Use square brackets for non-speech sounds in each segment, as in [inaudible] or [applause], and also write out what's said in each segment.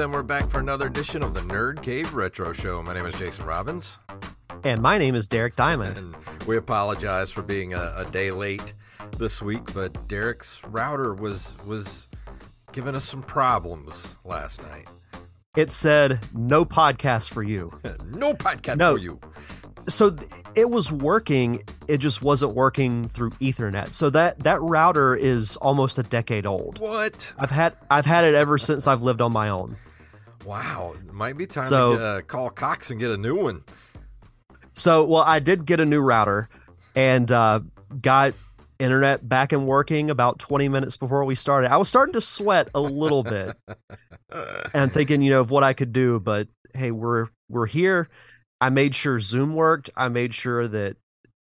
And we're back for another edition of the Nerd Cave Retro Show. My name is Jason Robbins, And my name is Derek Diamond. and we apologize for being a, a day late this week, but Derek's router was was giving us some problems last night. It said no podcast for you. [laughs] no podcast No. for you. So th- it was working, it just wasn't working through Ethernet. So that that router is almost a decade old. What? I've had I've had it ever since I've lived on my own. Wow, it might be time So- to uh, call Cox and get a new one. So well, I did get a new router and uh, got internet back and working about 20 minutes before we started. I was starting to sweat a little bit [laughs] and thinking, you know, of what I could do, but hey, we're we're here. I made sure Zoom worked. I made sure that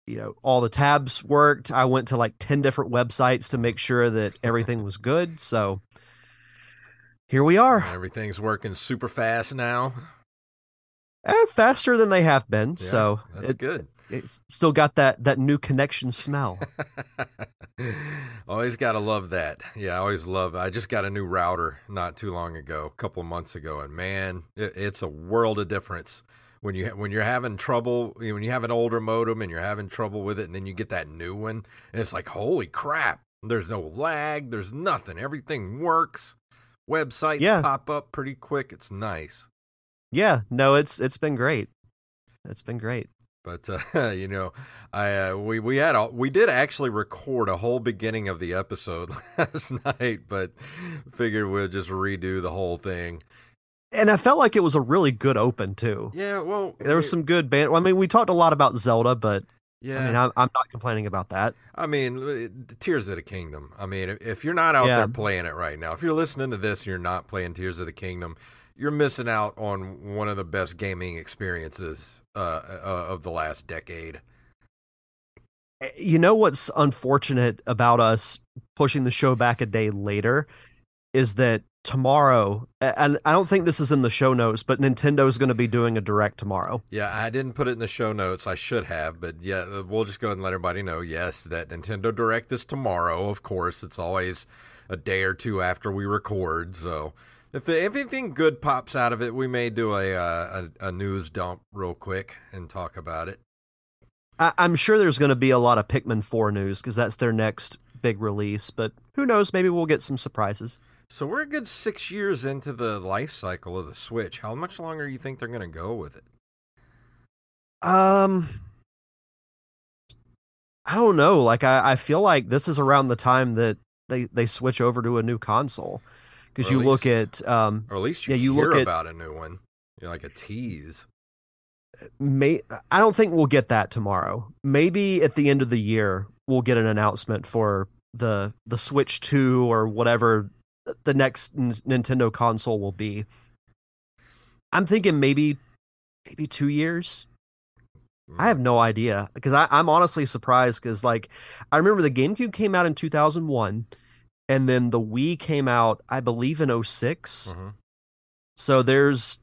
you know all the tabs worked. I went to like 10 different websites to make sure that everything was good. So here we are. Everything's working super fast now. Eh, faster than they have been. Yeah, so that's it, good. it's still got that that new connection smell. [laughs] always got to love that. Yeah, I always love. I just got a new router not too long ago, a couple of months ago, and man, it, it's a world of difference when you when you're having trouble when you have an older modem and you're having trouble with it, and then you get that new one, and it's like holy crap! There's no lag. There's nothing. Everything works. Websites Yeah. pop up pretty quick. It's nice. Yeah, no, it's it's been great. It's been great. But uh, [laughs] you know, I uh, we we had a, we did actually record a whole beginning of the episode [laughs] last night, but figured we'll just redo the whole thing. And I felt like it was a really good open too. Yeah, well, There was we- some good band. I mean, we talked a lot about Zelda, but Yeah, I mean, I'm, I'm not complaining about that. I mean, uh, Tears of the Kingdom. I mean, if- you're not out Yeah. there playing it right now, if you're listening to this and you're not playing Tears of the Kingdom, you're missing out on one of the best gaming experiences uh, uh, of the last decade. Eh, You know what's unfortunate about us pushing the show back a day later is that tomorrow, and I don't think this is in the show notes, but Nintendo is going to be doing a direct tomorrow. Yeah, I didn't put it in the show notes. I should have, but yeah, uh, we'll just go ahead and let everybody know. Yes, that Nintendo Direct is tomorrow. Of course, it's always a day or two after we record. So if if anything good pops out of it, we may do a uh, a, a news dump real quick and talk about it. I, I'm sure there's going to be a lot of Pikmin 4 news because that's their next big release, but who knows? Maybe we'll get some surprises. So we're a good six years into the life cycle of the Switch. How much longer do you think they're going to go with it? Um, I don't know. Like, I, I feel like this is around the time that they, they switch over to a new console. Because you at look at um, Or at least you, Yeah, you hear look at- about a new one. You're like a tease. may I don't think we'll get that tomorrow. Maybe at the end of the year we'll get an announcement for the the Switch 2 or whatever the next N- Nintendo console will be. I'm thinking maybe maybe two years. I have no idea because I'm honestly surprised because like I remember the GameCube came out in 2001 and then the Wii came out I believe in 6 Mhm. So there's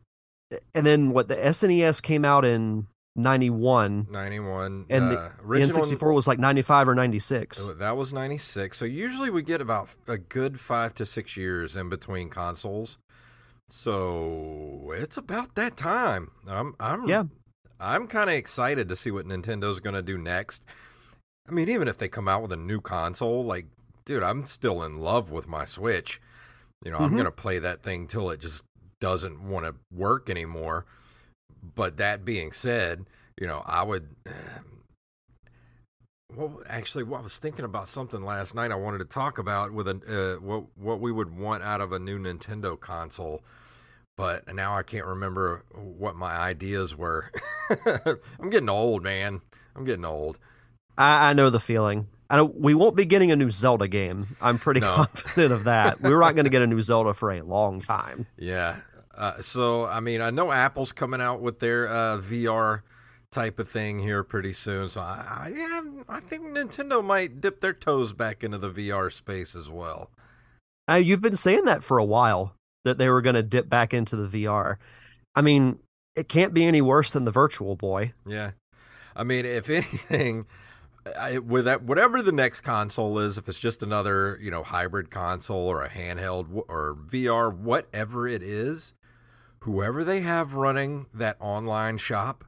and then what the SNES came out in 91 91. and the uh, original N64 was like 95 or 96. Oh, That was 96. So usually we get about a good five to six years in between consoles. So it's about that time. I'm, I'm, Yeah. I'm kind of excited to see what Nintendo's going to do next. I mean, even if they come out with a new console, like, dude, I'm still in love with my Switch. You know, I'm Mhm. going to play that thing till it just doesn't want to work anymore. But that being said, you know, I would. Well, actually, well, I was thinking about something last night. I wanted to talk about with a uh, what what we would want out of a new Nintendo console, but now I can't remember what my ideas were. [laughs] I'm getting old, man. I'm getting old. I, I know the feeling. I we won't be getting a new Zelda game. I'm pretty No. [laughs] confident of that. We're not going to get a new Zelda for a long time. [laughs] Yeah. Uh, so I mean, I know Apple's coming out with their uh, VR type of thing here pretty soon. So I, I yeah, I think Nintendo might dip their toes back into the VR space as well. Uh, you've been saying that for a while that they were going to dip back into the VR. I mean, it can't be any worse than the Virtual Boy. Yeah, I mean, if anything, I, with that, whatever the next console is, if it's just another you know hybrid console or a handheld or VR, whatever it is, whoever they have running that online shop,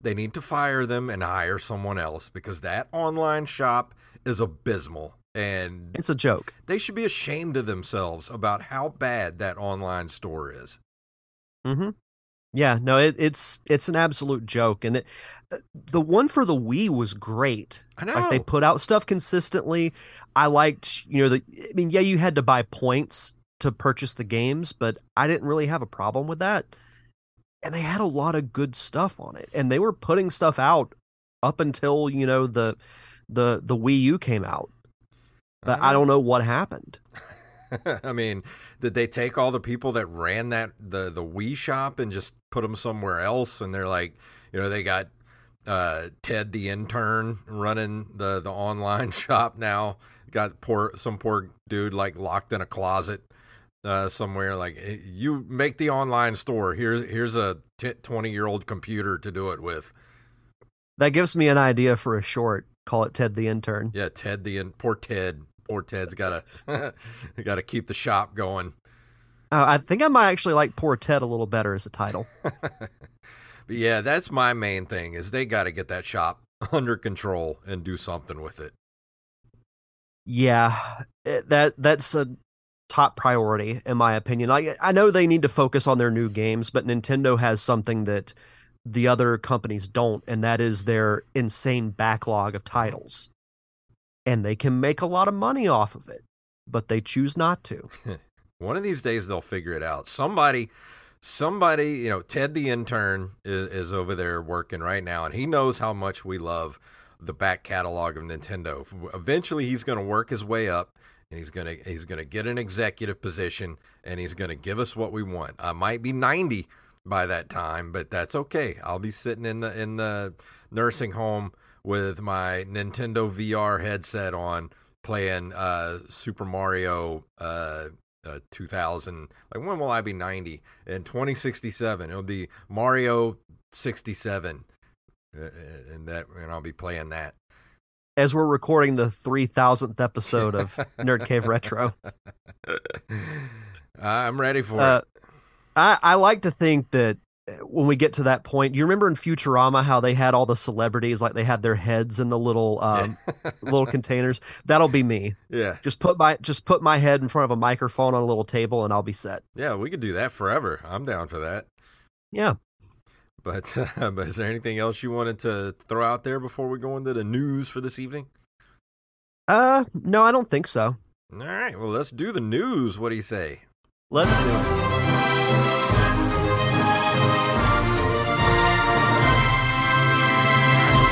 they need to fire them and hire someone else because that online shop is abysmal and It's a joke. they should be ashamed of themselves about how bad that online store is. Mm-hmm. Yeah, no, it, it's it's an absolute joke, and it, uh, the one for the Wii was great. I know. Like they put out stuff consistently. I liked, you know, the. I mean, yeah, you had to buy points to purchase the games, but I didn't really have a problem with that. And they had a lot of good stuff on it, and they were putting stuff out up until you know the the the Wii U came out. But I don't know what happened. [laughs] I mean, did they take all the people that ran that the the Wii shop and just put them somewhere else? And they're like, you know, they got uh, Ted the intern running the the online [laughs] shop now. Got poor some poor dude like locked in a closet uh, somewhere. Like, you make the online store. Here's here's a twenty year old computer to do it with. That gives me an idea for a short. Call it Ted the Intern. Yeah, Ted the in poor Ted. Poor Ted's got to got to keep the shop going. Uh, I think I might actually like Poor Ted a little better as a title. [laughs] But yeah, that's my main thing is they got to get that shop [laughs] under control and do something with it. Yeah, it- that that's a top priority in my opinion. I I know they need to focus on their new games, but Nintendo has something that the other companies don't, and that is their insane backlog of titles. And they can make a lot of money off of it, but they choose not to. [laughs] One of these days they'll figure it out. Somebody somebody, you know, Ted the intern is, is over there working right now and he knows how much we love the back catalog of Nintendo. Eventually he's going to work his way up and he's going to he's to get an executive position and he's going to give us what we want. I might be 90 by that time, but that's okay. I'll be sitting in the in the nursing home with my Nintendo VR headset on playing uh Super Mario uh uh, 2000 like when will i be 90 in 2067 it'll be mario 67 uh, and that and i'll be playing that As we're recording the 3000th episode of [laughs] Nerd Cave Retro. i'm ready for Uh, it I, I like to think that uh, when we get to that point, you remember in Futurama how they had all the celebrities, like they had their heads in the little um, [laughs] little containers. That'll be me. yeah Just put my just put my head in front of a microphone on a little table, and I'll be set. yeah we could do that forever i'm down for that Yeah. But uh, [laughs] but is there anything else you wanted to throw out there before we go into the news for this evening Uh, no, I don't think so. all right well let's do the news what do you say Let's do it.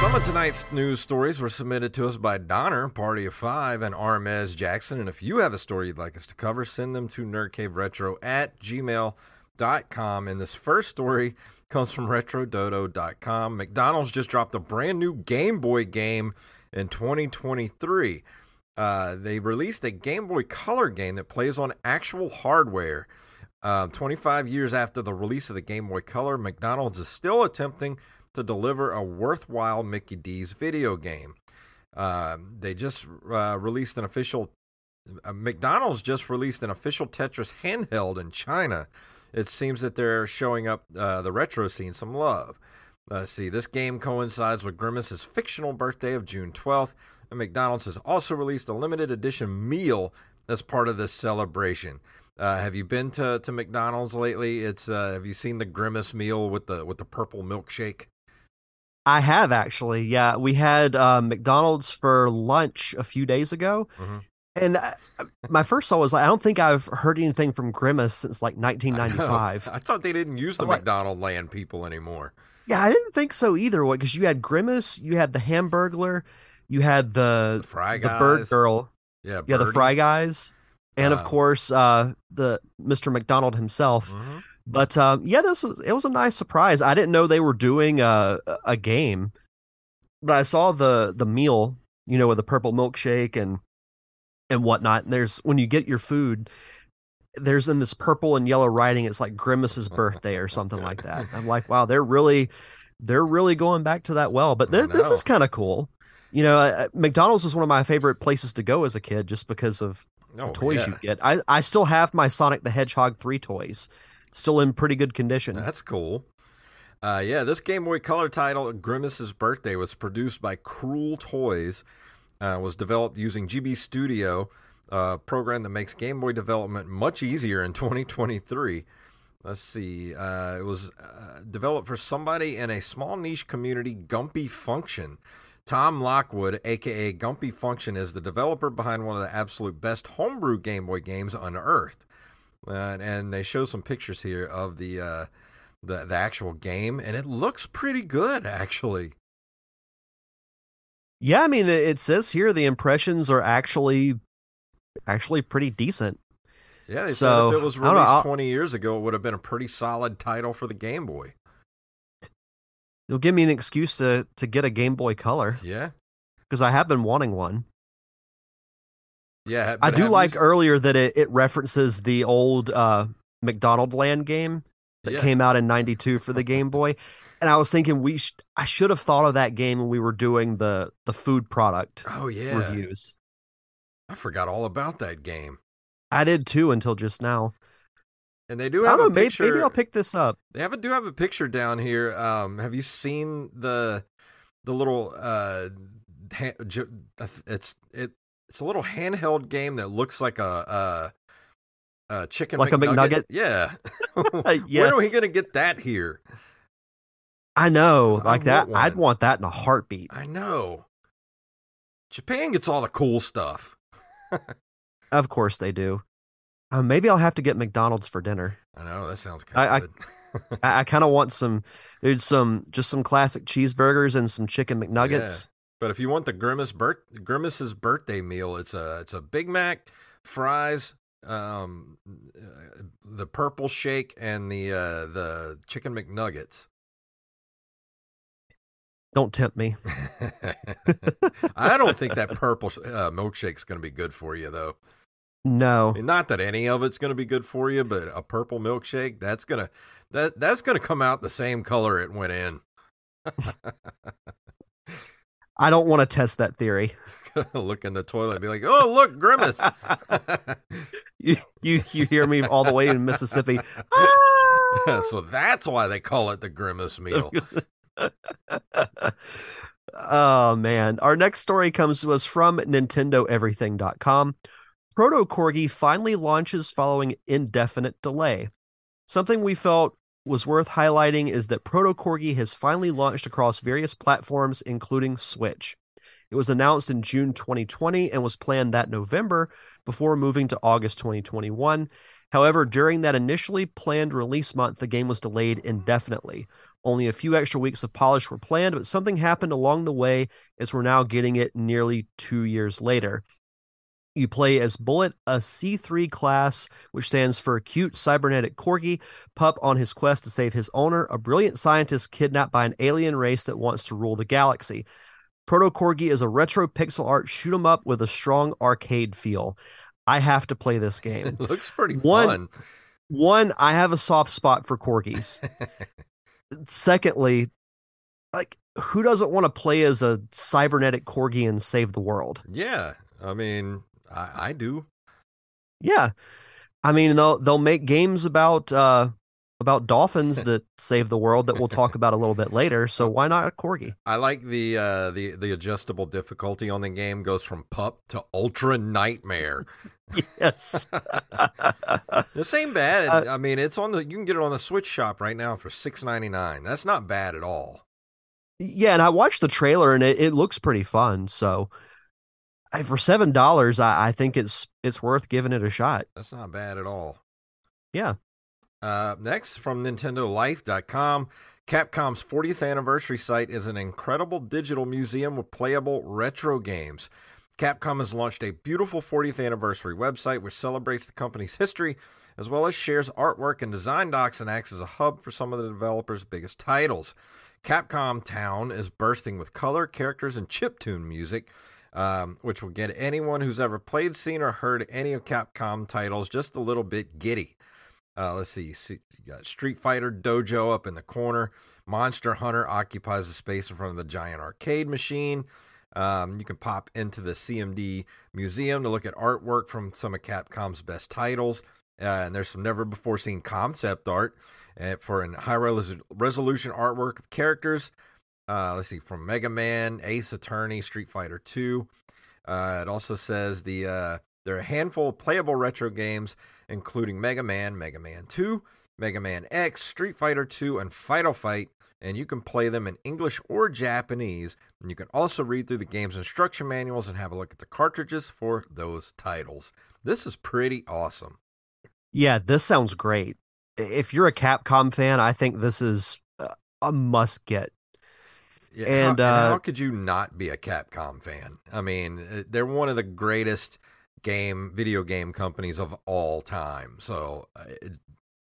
Some of tonight's news stories were submitted to us by Donner, Party of Five, and Armez Jackson. And if you have a story you'd like us to cover, send them to nerdcaveretro at gmail.com. And this first story comes from RetroDodo.com. McDonald's just dropped a brand new Game Boy game in 2023. Uh, they released a Game Boy Color game that plays on actual hardware. Uh, 25 years after the release of the Game Boy Color, McDonald's is still attempting to deliver a worthwhile Mickey D's video game. Uh, they just uh, released an official. Uh, McDonald's just released an official Tetris handheld in China. It seems that they're showing up uh, the retro scene some love. Let's see, this game coincides with Grimace's fictional birthday of June 12th, and McDonald's has also released a limited edition meal as part of this celebration. Uh, have you been to, to McDonald's lately? It's uh, have you seen the Grimace meal with the with the purple milkshake? I have actually. Yeah, we had uh, McDonald's for lunch a few days ago, Mm-hmm. And I, my first thought was like, I don't think I've heard anything from Grimace since like 1995. I thought they didn't use the like- McDonald Land people anymore. Yeah, I didn't think so either. Because you had Grimace, you had the Hamburglar, you had the The Fry the Bird Girl, Yeah, yeah, the Fry Guys, and of Um, course uh, the Mr. McDonald himself. Mhm. But um, yeah, this was it was a nice surprise. I didn't know they were doing a a game, but I saw the the meal, you know, with the purple milkshake and and whatnot. And there's when you get your food, there's in this purple and yellow writing. It's like Grimace's birthday or something like [laughs] that. I'm like, wow, they're really they're really going back to that well. But I this, is kind of cool. You know, uh, McDonald's was one of my favorite places to go as a kid, just because of the Oh, toys yeah. you get. I I still have my Sonic the Hedgehog three toys, still in pretty good condition. That's cool. Uh, yeah, this Game Boy Color title, Grimace's Birthday, was produced by Krool Toys. Uh, was developed using GB Studio, a program that makes Game Boy development much easier in [laughs] 2023. Let's see. Uh, it was uh, developed for somebody in a small niche community, Gumpy Function. Tom Lockwood, aka Gumpy Function, is the developer behind one of the absolute best homebrew Game Boy games unearthed. Uh, and they show some pictures here of the uh, the the actual game, and it looks pretty good actually. Yeah, I mean, it says here the impressions are actually actually pretty decent. Yeah, they So, said if it was don't know, released 20 years ago, it would have been a pretty solid title for the Game Boy. It'll give me an excuse to to get a Game Boy Color Yeah, because I have been wanting one. yeah. I do have you like earlier that it, it references the old uh, McDonald Land game that Yeah. came out in '92 for the Game Boy, and I was thinking we sh- I should have thought of that game when we were doing the the food product Oh yeah, reviews. I forgot all about that game. I did too until just now. And they do have a know. Maybe, picture. maybe I'll pick this up. They have a, do have a picture down here. Um, have you seen the the little uh, ju- it's it it's a little handheld game that looks like a a, a chicken Like a McNugget? Yeah. [laughs] [laughs] When are we gonna get that here? I know, 'Cause I like that. want I'd want that in a heartbeat. I know. Japan gets all the cool stuff. [laughs] Of course they do. Uh, maybe I'll have to get McDonald's for dinner. I know that sounds kind of good. I, I [laughs] kind of want some, dude, some just some classic cheeseburgers and some chicken McNuggets. But if you want the Grimace birth Grimace's birthday meal, it's a it's a Big Mac, fries, um, uh, the purple shake, and the uh, the chicken McNuggets. Don't tempt me. [laughs] I don't think that purple uh, milkshake's going to be good for you, though. No, I mean, not that any of it's going to be good for you, but a purple milkshake that's gonna that that's gonna come out the same color it went in. I don't want to test that theory. [laughs] look in the toilet and be like, "Oh, look, Grimace." [laughs] You you you hear me all the way in Mississippi. So that's why they call it the Grimace meal. Oh man. Our next story comes to us from nintendoeverything.com. Proto Corgi finally launches following indefinite delay. Something we felt was worth highlighting is that Proto Corgi has finally launched across various platforms including Switch. It was announced in June 2020 and was planned that November before moving to August 2021. However, during that initially planned release month, the game was delayed indefinitely. Only a few extra weeks of polish were planned, but something happened along the way as we're now getting it nearly two years later. You play as Bullet, a C3 class, which stands for Cute Cybernetic Corgi, pup on his quest to save his owner, a brilliant scientist kidnapped by an alien race that wants to rule the galaxy. Proto Corgi is a retro pixel art shoot 'em up with a strong arcade feel. I have to play this [laughs] game. It looks pretty One- fun. One, I have a soft spot for corgis. [laughs] Secondly, like who doesn't want to play as a cybernetic corgi and save the world? Yeah, I mean, I, I do. Yeah. I mean they'll they'll make games about uh about dolphins [laughs] that save the world that we'll talk about a little bit later. So why not a corgi? I like the uh, the the adjustable difficulty on the game goes from pup to ultra nightmare. [laughs] Yes. [laughs] This ain't bad. Uh, I mean, it's on the you can get it on the Switch shop right now for six ninety nine. That's not bad at all. yeah, and I watched the trailer and it, it looks pretty fun. So I- for seven dollars, I, I think it's it's worth giving it a shot. That's not bad at all. Yeah. Uh, next, from NintendoLife.com, Capcom's 40th anniversary site is an incredible digital museum with playable retro games. Capcom has launched a beautiful 40th anniversary website which celebrates the company's history as well as shares artwork and design docs and acts as a hub for some of the developers' biggest titles. Capcom Town is bursting with color, characters, and chiptune music, um, which will get anyone who's ever played, seen, or heard any of Capcom titles just a little bit giddy. Uh, let's see, see, you got Street Fighter Dojo up in the corner. Monster Hunter occupies the space in front of the giant arcade machine. Um, you can pop into the CMD museum to look at artwork from some of Capcom's best titles. Uh, and there's some never before seen concept art uh, for an high res- resolution artwork of characters. Uh, let's see, from Mega Man, Ace Attorney, Street Fighter 2. Uh, it also says the uh, there are a handful of playable retro games, including Mega Man, Mega Man 2, Mega Man X, Street Fighter 2, and Final Fight, and you can play them in English or Japanese. And you can also read through the game's instruction manuals and have a look at the cartridges for those titles. This is pretty awesome. Yeah, this sounds great. If you're a Capcom fan, I think this is uh, a must get. Yeah, And, how, uh, how could you not be a Capcom fan? I mean, uh, they're one of the greatest game video game companies of all time. So, uh, I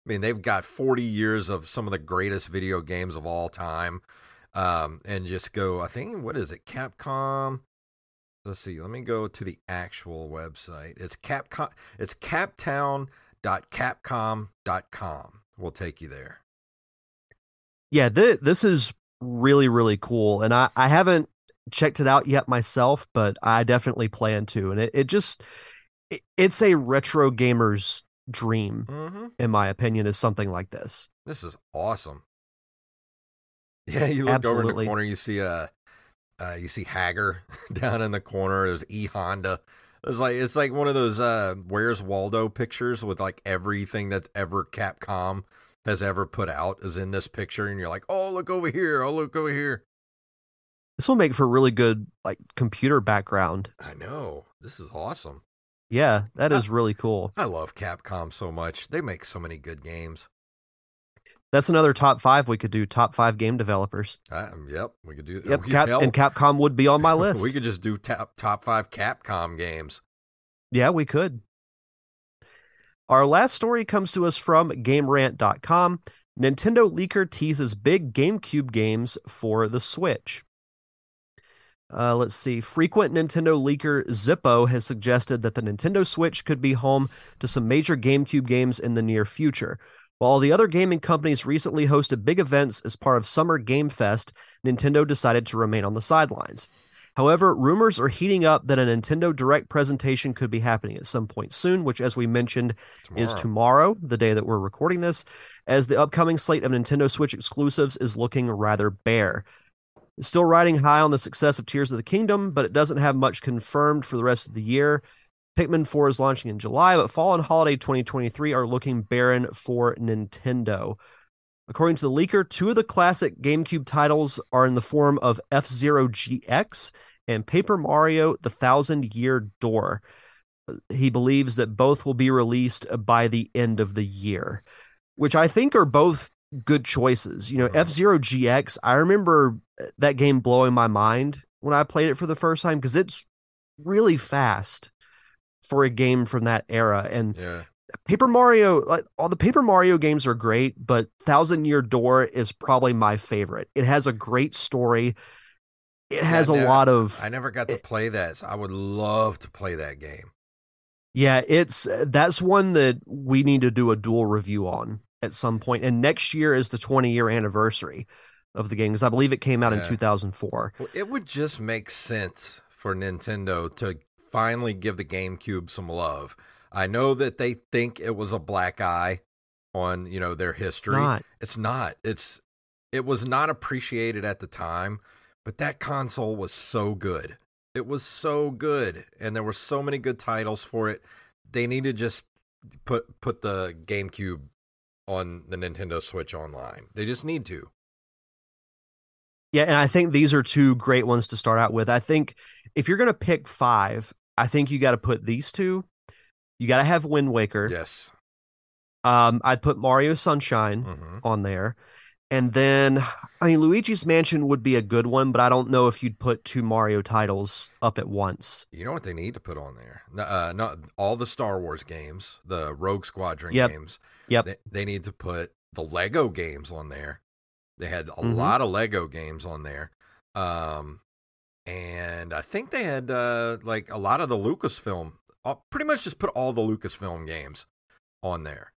mean, they've got 40 years of some of the greatest video games of all time. Um, and just go, I think, what is it? Capcom. Let's see. Let me go to the actual website. It's Capcom. It's captown.capcom.com. We'll take you there. Yeah, th- this is really really cool, and I I haven't checked it out yet myself, but I definitely plan to. And it it just it, it's a retro gamer's dream, Mm-hmm. in my opinion, is something like this. This is awesome. [laughs] Yeah, you look over in the corner, you see uh, uh you see Haggar [laughs] down in the corner. There's E Honda. It's like it's like one of those uh Where's Waldo pictures with like everything that ever Capcom has ever put out is in this picture, and you're like, oh look over here, oh look over here. This will make for really good like computer background. I know this is awesome. Yeah, that Uh, is really cool. I love Capcom so much. They make so many good games. That's another top five we could do. Top five game developers. Uh, yep, we could do. Yep, we- Cap- and Capcom would be on my [laughs] list. We could just do top top five Capcom games. Yeah, we could. Our last story comes to us from GameRant.com. Nintendo leaker teases big GameCube games for the Switch. Uh, let's see. Frequent Nintendo leaker Zippo has suggested that the Nintendo Switch could be home to some major GameCube games in the near future. While the other gaming companies recently hosted big events as part of Summer Game Fest, Nintendo decided to remain on the sidelines. However, rumors are heating up that a Nintendo Direct presentation could be happening at some point soon, which, as we mentioned, is tomorrow, the day that we're recording this, as the upcoming slate of Nintendo Switch exclusives is looking rather bare. It's still riding high on the success of Tears of the Kingdom, but it doesn't have much confirmed for the rest of the year. Pikmin 4 is launching in July, but Fall and Holiday 2023 are looking barren for Nintendo. According to the leaker, two of the classic GameCube titles are in the form of F Zero GX and Paper Mario The Thousand Year Door. He believes that both will be released by the end of the year, which I think are both good choices. You know, Mhm. F Zero GX, I remember that game blowing my mind when I played it for the first time because it's really fast for a game from that era. And Yeah. Paper Mario, like all the Paper Mario games are great, but Thousand Year Door is probably my favorite. It has a great story. It has Yeah, a no, lot of I never got to play that. So I would love to play that game. Yeah, it's that's one that we need to do a dual review on at some point. And next year is the 20 year anniversary of the game because I believe it came out in 2004. Well, it would just make sense for Nintendo to finally give the GameCube some love. I know that they think it was a black eye on, you know, their It's history. not. It's not. It's it was not appreciated at the time, but that console was so good. It was so good and there were so many good titles for it. They need to just put put the GameCube on the Nintendo Switch online. They just need to. Yeah, and I think these are two great ones to start out with. I think if you're going to pick five, I think you got to put these two. You got to have Wind Waker. Yes. Um, I'd put Mario Sunshine hmm on there. And then, I mean, Luigi's Mansion would be a good one, but I don't know if you'd put two Mario titles up at once. You know what they need to put on there? Uh, not all the Star Wars games, the Rogue Squadron Yep. games. Yep. They, they need to put the Lego games on there. They had a Mhm. lot of Lego games on there. Um, and I think they had uh, like a lot of the Lucasfilm. Uh, pretty much just put all the Lucasfilm games on there.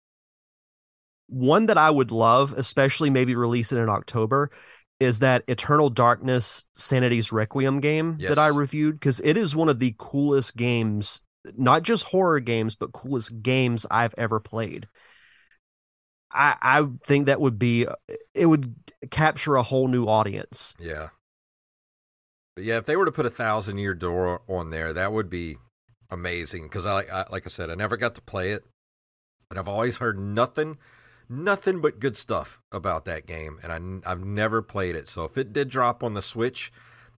One that I would love, especially maybe release it in October, is that Eternal Darkness Sanity's Requiem game that I reviewed because it is one of the coolest games, not just horror games, but coolest games I've ever played. I I think that would be it would capture a whole new audience. Yeah. But yeah, if they were to put a thousand year door on there, that would be amazing. Because I, I like I said, I never got to play it, but I've always heard nothing, nothing but good stuff about that game, and I, I've never played it. So if it did drop on the Switch,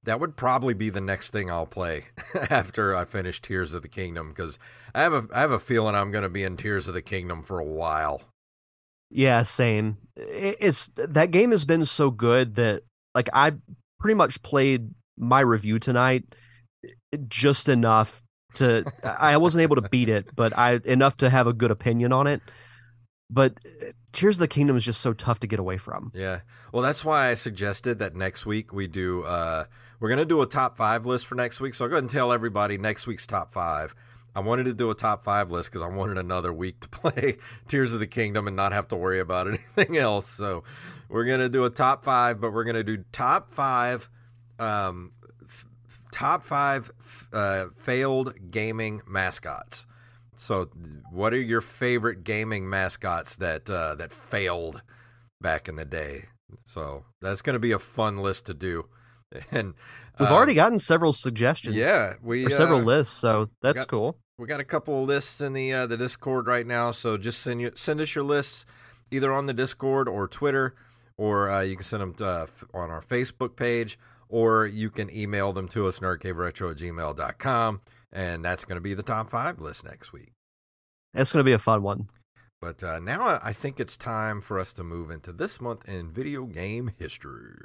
that would probably be the next thing I'll play [laughs] after I finish Tears of the Kingdom. Because I have a I have a feeling I'm going to be in Tears of the Kingdom for a while. Yeah, same. It's that game has been so good that like I pretty much played my review tonight just enough to I wasn't able to beat it, but I enough to have a good opinion on it. But uh, Tears of the Kingdom is just so tough to get away from. Yeah. Well, that's why I suggested that next week we do. Uh, we're gonna do a top five list for next week. So I'll go ahead and tell everybody next week's top five. I wanted to do a top five list because I wanted another week to [laughs] play Tears of the Kingdom and not have to worry about [laughs] anything else. So we're gonna do a top five, but we're gonna do top five, um, f- top five uh, failed gaming mascots. So, what are your favorite gaming mascots that uh, that failed back in the day? So that's to be a fun list to do. [laughs] And We've uh, already gotten several suggestions. yeah, we Or several uh, lists, so that's got- cool. we got a couple of lists in the uh, the Discord right now. So just send you send us your lists either on the Discord or Twitter, or uh, you can send them to, uh, on our Facebook page, or you can email them to us nerdcaveretro at gmail.com. and that's going to be the top five list next week. It's going to be a fun one. But uh, now I think it's time for us to move into this month in video game history.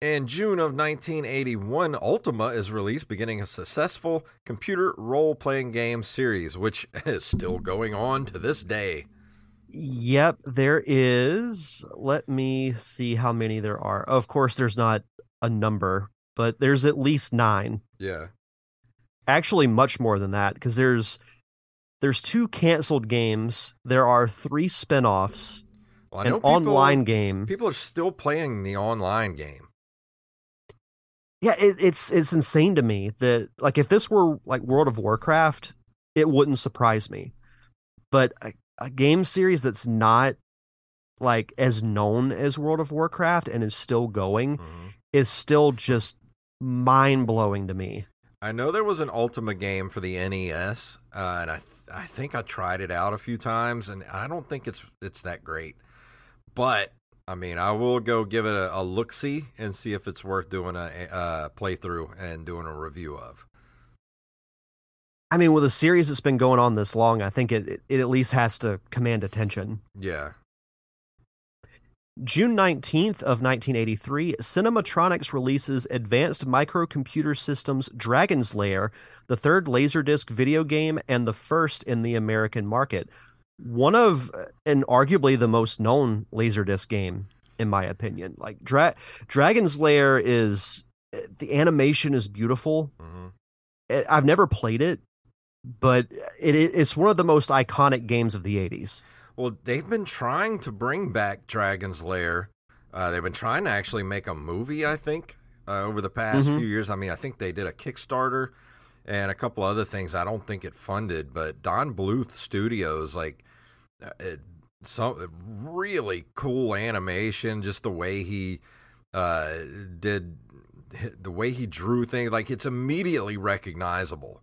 In June of 1981, Ultima is released, beginning a successful computer role playing game series, which [laughs] is still going on to this day. Yep, there is. Let me see how many there are. Of course, there's not a number, but there's at least nine. Yeah. Actually, much more than that because there's there's two canceled games. There are three spin-offs, Well, an people- online game. People are still playing the online game. Yeah, it, it's it's insane to me that like if this were like World of Warcraft, it wouldn't surprise me. But a, a game series that's not like as known as World of Warcraft and is still going Mhm. is still just mind blowing to me. I know there was an Ultima game for the NES, uh, and I I think I tried it out a few times, and I don't think it's it's that great. But I mean, I will go give it a, a look see and see if it's worth doing a, a playthrough and doing a review of. I mean, with a series that's been going on this long, I think it it, it at least has to command attention. Yeah, June 19th of 1983, Cinematronics releases Advanced Microcomputer Systems Dragon's Lair, the third Laserdisc video game and the first in the American market. One of and arguably the most known Laserdisc game in my opinion. Like Dra- Dragon's Lair is the animation is beautiful. Mhm. I've never played it, but it, it's one of the most iconic games of the 80s. Well, they've been trying to bring back Dragon's Lair. Uh, they've been trying to actually make a movie, I think, uh, over the past Mhm. few years. I mean, I think they did a Kickstarter and a couple other things. I don't think it funded, but Don Bluth Studios, like, uh, it, some really cool animation, just the way he uh, did, the way he drew things. Like, it's immediately recognizable.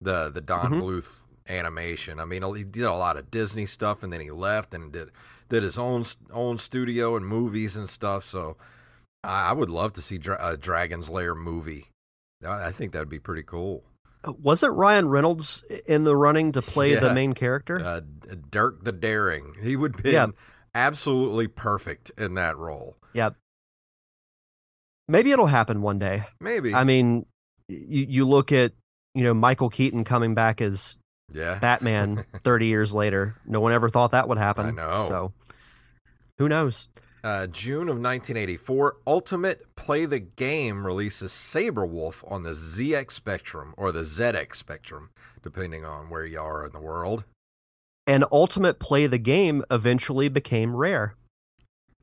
The the Don Mhm. Bluth animation. I mean, he did a lot of Disney stuff, and then he left and did did his own own studio and movies and stuff. So I, I would love to see a Dragon's Lair movie. I, think that'd be pretty cool. Was it Ryan Reynolds in the running to play the main character? Uh, Dirk the Daring, he would be Yeah. absolutely perfect in that role. Yep. Maybe it'll happen one day. Maybe. I mean, you you look at you know Michael Keaton coming back as yeah. Batman [laughs] 30 years later. No one ever thought that would happen. I know. So who knows? Uh, June of 1984, Ultimate Play the Game releases Sabre Wulf on the ZX Spectrum or the ZX Spectrum, depending on where you are in the world. And Ultimate Play the Game eventually became rare.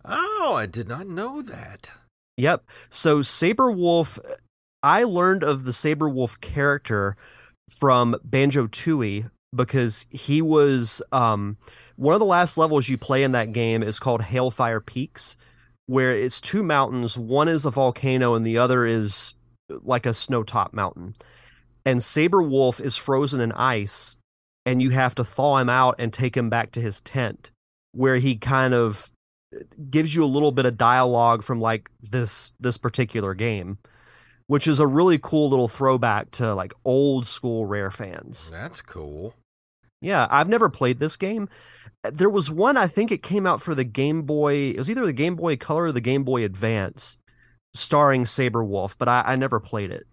Oh, I did not know that. Yep. So Sabre Wulf, I learned of the Sabre Wulf character from Banjo Tooie because he was um, one of the last levels you play in that game is called Hailfire Peaks, where it's two mountains. One is a volcano and the other is like a snowtop mountain. And Sabre Wulf is frozen in ice, and you have to thaw him out and take him back to his tent, where he kind of gives you a little bit of dialogue from like this this particular game which is a really cool little throwback to like old school rare fans That's cool. yeah i've never played this game there was one i think it came out for the game boy it was either the game boy color or the game boy advance starring Sabre Wulf, but i, I never played it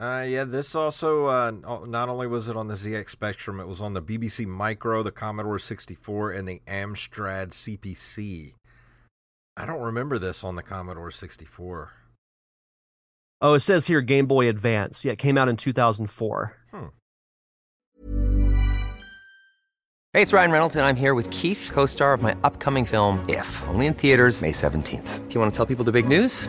Uh, yeah, this also uh, not only was it on the ZX Spectrum, it was on the BBC Micro, the Commodore 64, and the Amstrad CPC. I don't remember this on the Commodore 64. Oh it says here game boy advance yeah it came out in 2004 hmm. Hey, it's Ryan Reynolds, and I'm here with Keith, co star of my upcoming film, If, only in theaters, May 17th. Do you want to tell people the big news?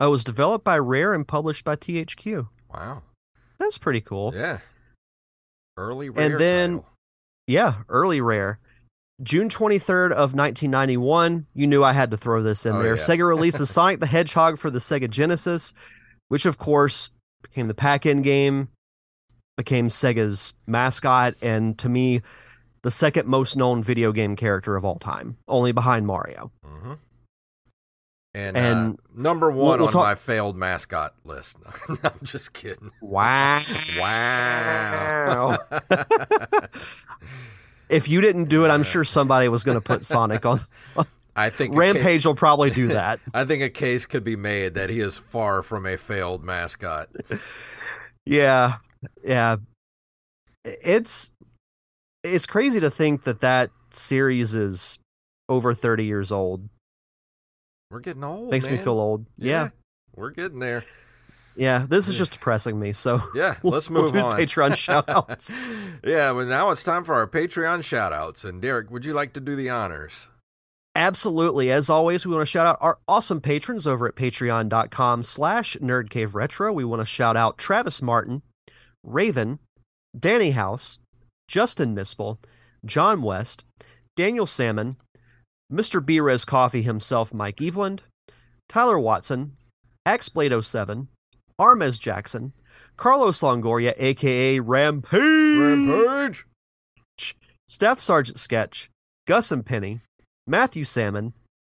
It was developed by rare and published by thq Wow. that's pretty cool Yeah. Early rare And then- title. Yeah, early rare. June 23rd of 1991. You knew I had to throw this in Oh, there. yeah. Sega releases [laughs] Sonic the Hedgehog for the Sega Genesis, which of course became the pack-in game, became Sega's mascot, and to me, the second most known video game character of all time, only behind Mario. hmm And, And uh, number we'll- one we'll on talk- my failed mascot list. [laughs] I'm just kidding. Wow. Wow. [laughs] if you didn't do it, I'm sure somebody was going to put Sonic on. [laughs] I think Rampage Case, will probably do that. I think a case could be made that he is far from a failed mascot. Yeah, yeah. It's it's crazy to think that that series is over 30 years old. We're getting old. Makes me feel old. Yeah. We're getting there. Yeah. This is just depressing me. So Yeah, [laughs] we'll, let's we'll move do on. Patreon [laughs] shoutouts. yeah, well, now it's time for our Patreon shoutouts. And Derek, would you like to do the honors? Absolutely. As always, we want to shout out our awesome patrons over at patreon.com slash nerdcaveretro. We want to shout out Travis Martin, Raven, Danny House, Justin Nispel, John West, Daniel Salmon, Mr. Brez Coffee himself, Mike Eveland, Tyler Watson, Axblade07, Armez Jackson, Carlos Longoria, aka Rampage, Rampage. Staff Sergeant Sketch, Gus and Penny, Matthew Salmon,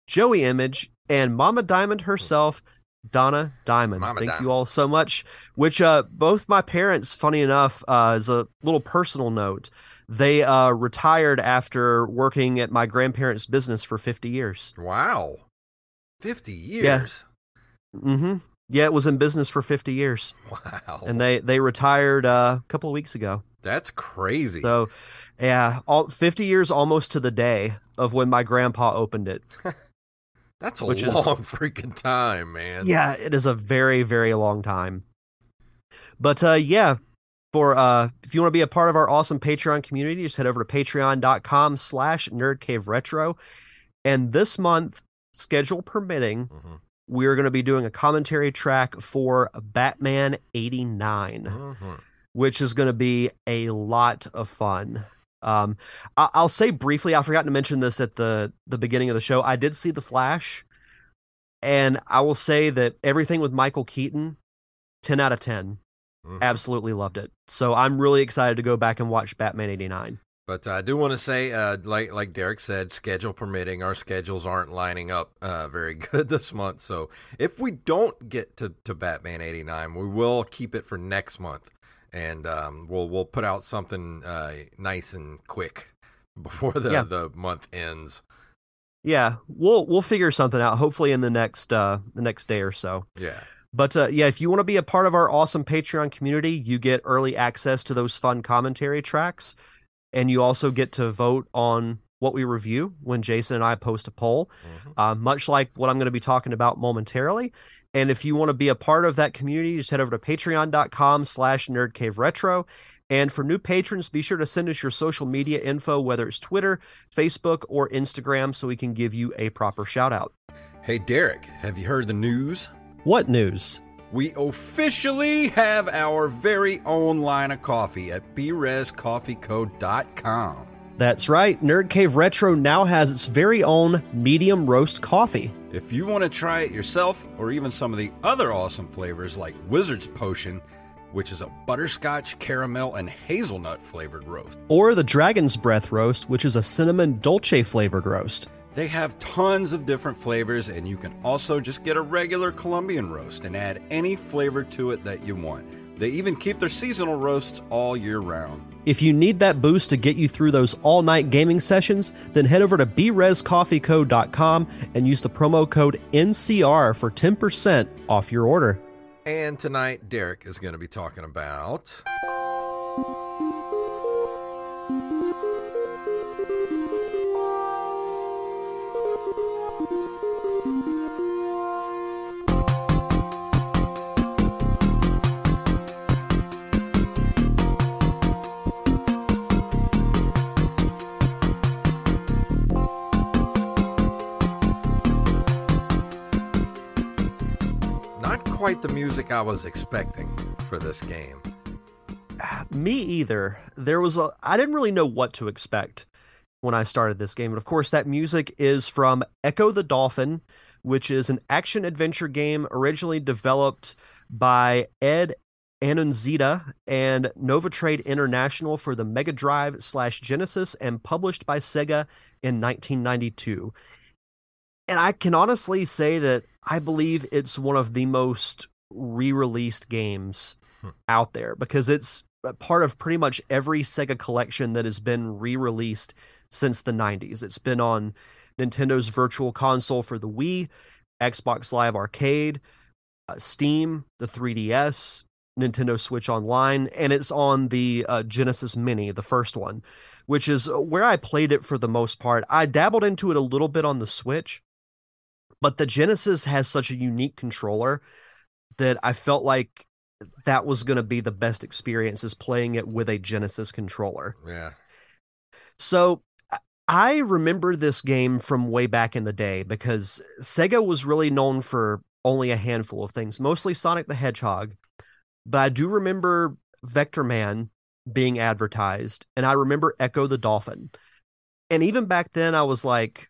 Joey Image, and Mama Diamond herself, Donna Diamond. Mama Thank Diamond. you all so much. Which uh, both my parents, funny enough, uh, as a little personal note, they uh, retired after working at my grandparents' business for 50 years. Wow. 50 years. Mm-hmm. Yeah, it was in business for 50 years, Wow. and they they retired uh, a couple of weeks ago. That's crazy. So, yeah, all 50 years almost to the day of when my grandpa opened it. [laughs] That's a which long is- [laughs] freaking time, man. Yeah, it is a very, very long time. But uh yeah, for uh, if you want to be a part of our awesome Patreon community, just head over to patreon.com slash nerdcaveretro. And this month, schedule permitting, mm-hmm. we're going to be doing a commentary track for Batman 89, mm-hmm. which is going to be a lot of fun. Um, I- will say briefly, I forgot to mention this at the, the beginning of the show. I did see The Flash, and I will say that everything with Michael Keaton, 10 out of 10 mm. Absolutely loved it. So I'm really excited to go back and watch Batman 89. But I do want to say, uh, like like Derek said, schedule permitting, our schedules aren't lining up uh, [laughs] very good this month. So if we don't get to, to Batman eighty nine, we will keep it for next month, and um, we'll we'll put out something uh, nice and quick [laughs] before the, yeah. the month ends. Yeah, we'll we'll figure something out. Hopefully in the next uh, the next day or so. Yeah. But uh, yeah, if you want to be a part of our awesome Patreon community, you get early access to those fun commentary tracks, and you also get to vote on what we review when Jason and I post a poll, Mhm. uh, much like what I'm going to be talking about momentarily. And if you want to be a part of that community, just head over to patreon.com slash nerdcaveretro. And for new patrons, be sure to send us your social media info, whether it's Twitter, Facebook, or Instagram, so we can give you a proper shout out. Hey Derek, have you heard the news? What news? We officially have our very own line of coffee at brezcoffeeco.com. That's right. Nerd Cave Retro now has its very own medium roast coffee. If you want to try it yourself, or even some of the other awesome flavors like Wizard's Potion, which is a butterscotch, caramel, and hazelnut flavored roast, Or the Dragon's Breath roast, which is a cinnamon dolce flavored roast. They have tons of different flavors, and you can also just get a regular Colombian roast and add any flavor to it that you want. They even keep their seasonal roasts all year round. If you need that boost to get you through those all night gaming sessions, then head over to brezcoffeeco.com and use the promo code NCR for 10% off your order. And tonight, Derek is going to be talking about. Quite the music I was expecting for this game. [sighs] Me either. There was a I didn't really know what to expect when I started this game. But of course that music is from Ecco the Dolphin, which is an action adventure game originally developed by Ed Annunziata and Novotrade International for the Mega Drive slash Genesis and published by Sega in 1992. And I can honestly say that I believe it's one of the most re-released games out there because it's part of pretty much every Sega collection that has been re-released since the 90s. It's been on Nintendo's Virtual Console for the Wii, Xbox Live Arcade, uh, Steam, the 3DS, Nintendo Switch Online, and it's on the uh, Genesis Mini, the first one, which is where I played it for the most part. I dabbled into it a little bit on the Switch, But the Genesis has such a unique controller that I felt like that was going to be the best experience is playing it with a Genesis controller. Yeah. So I remember this game from way back in the day because Sega was really known for only a handful of things, mostly Sonic the Hedgehog. But I do remember Vectorman being advertised, and I remember Ecco the Dolphin. And even back then, I was like,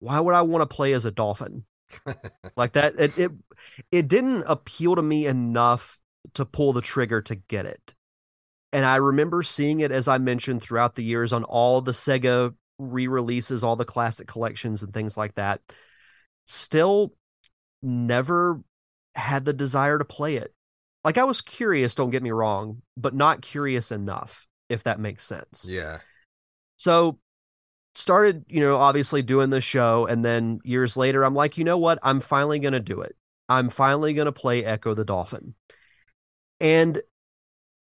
why would I want to play as a dolphin? [laughs] like that, it, it it didn't appeal to me enough to pull the trigger to get it. And I remember seeing it, as I mentioned, throughout the years on all the Sega re releases, all the classic collections, and things like that. Still never had the desire to play it. Like I was curious, don't get me wrong, but not curious enough, if that makes sense. Yeah. So started, you know, obviously doing the show. And then years later, I'm like, you know what? I'm finally going to do it. I'm finally going to play Ecco the Dolphin. And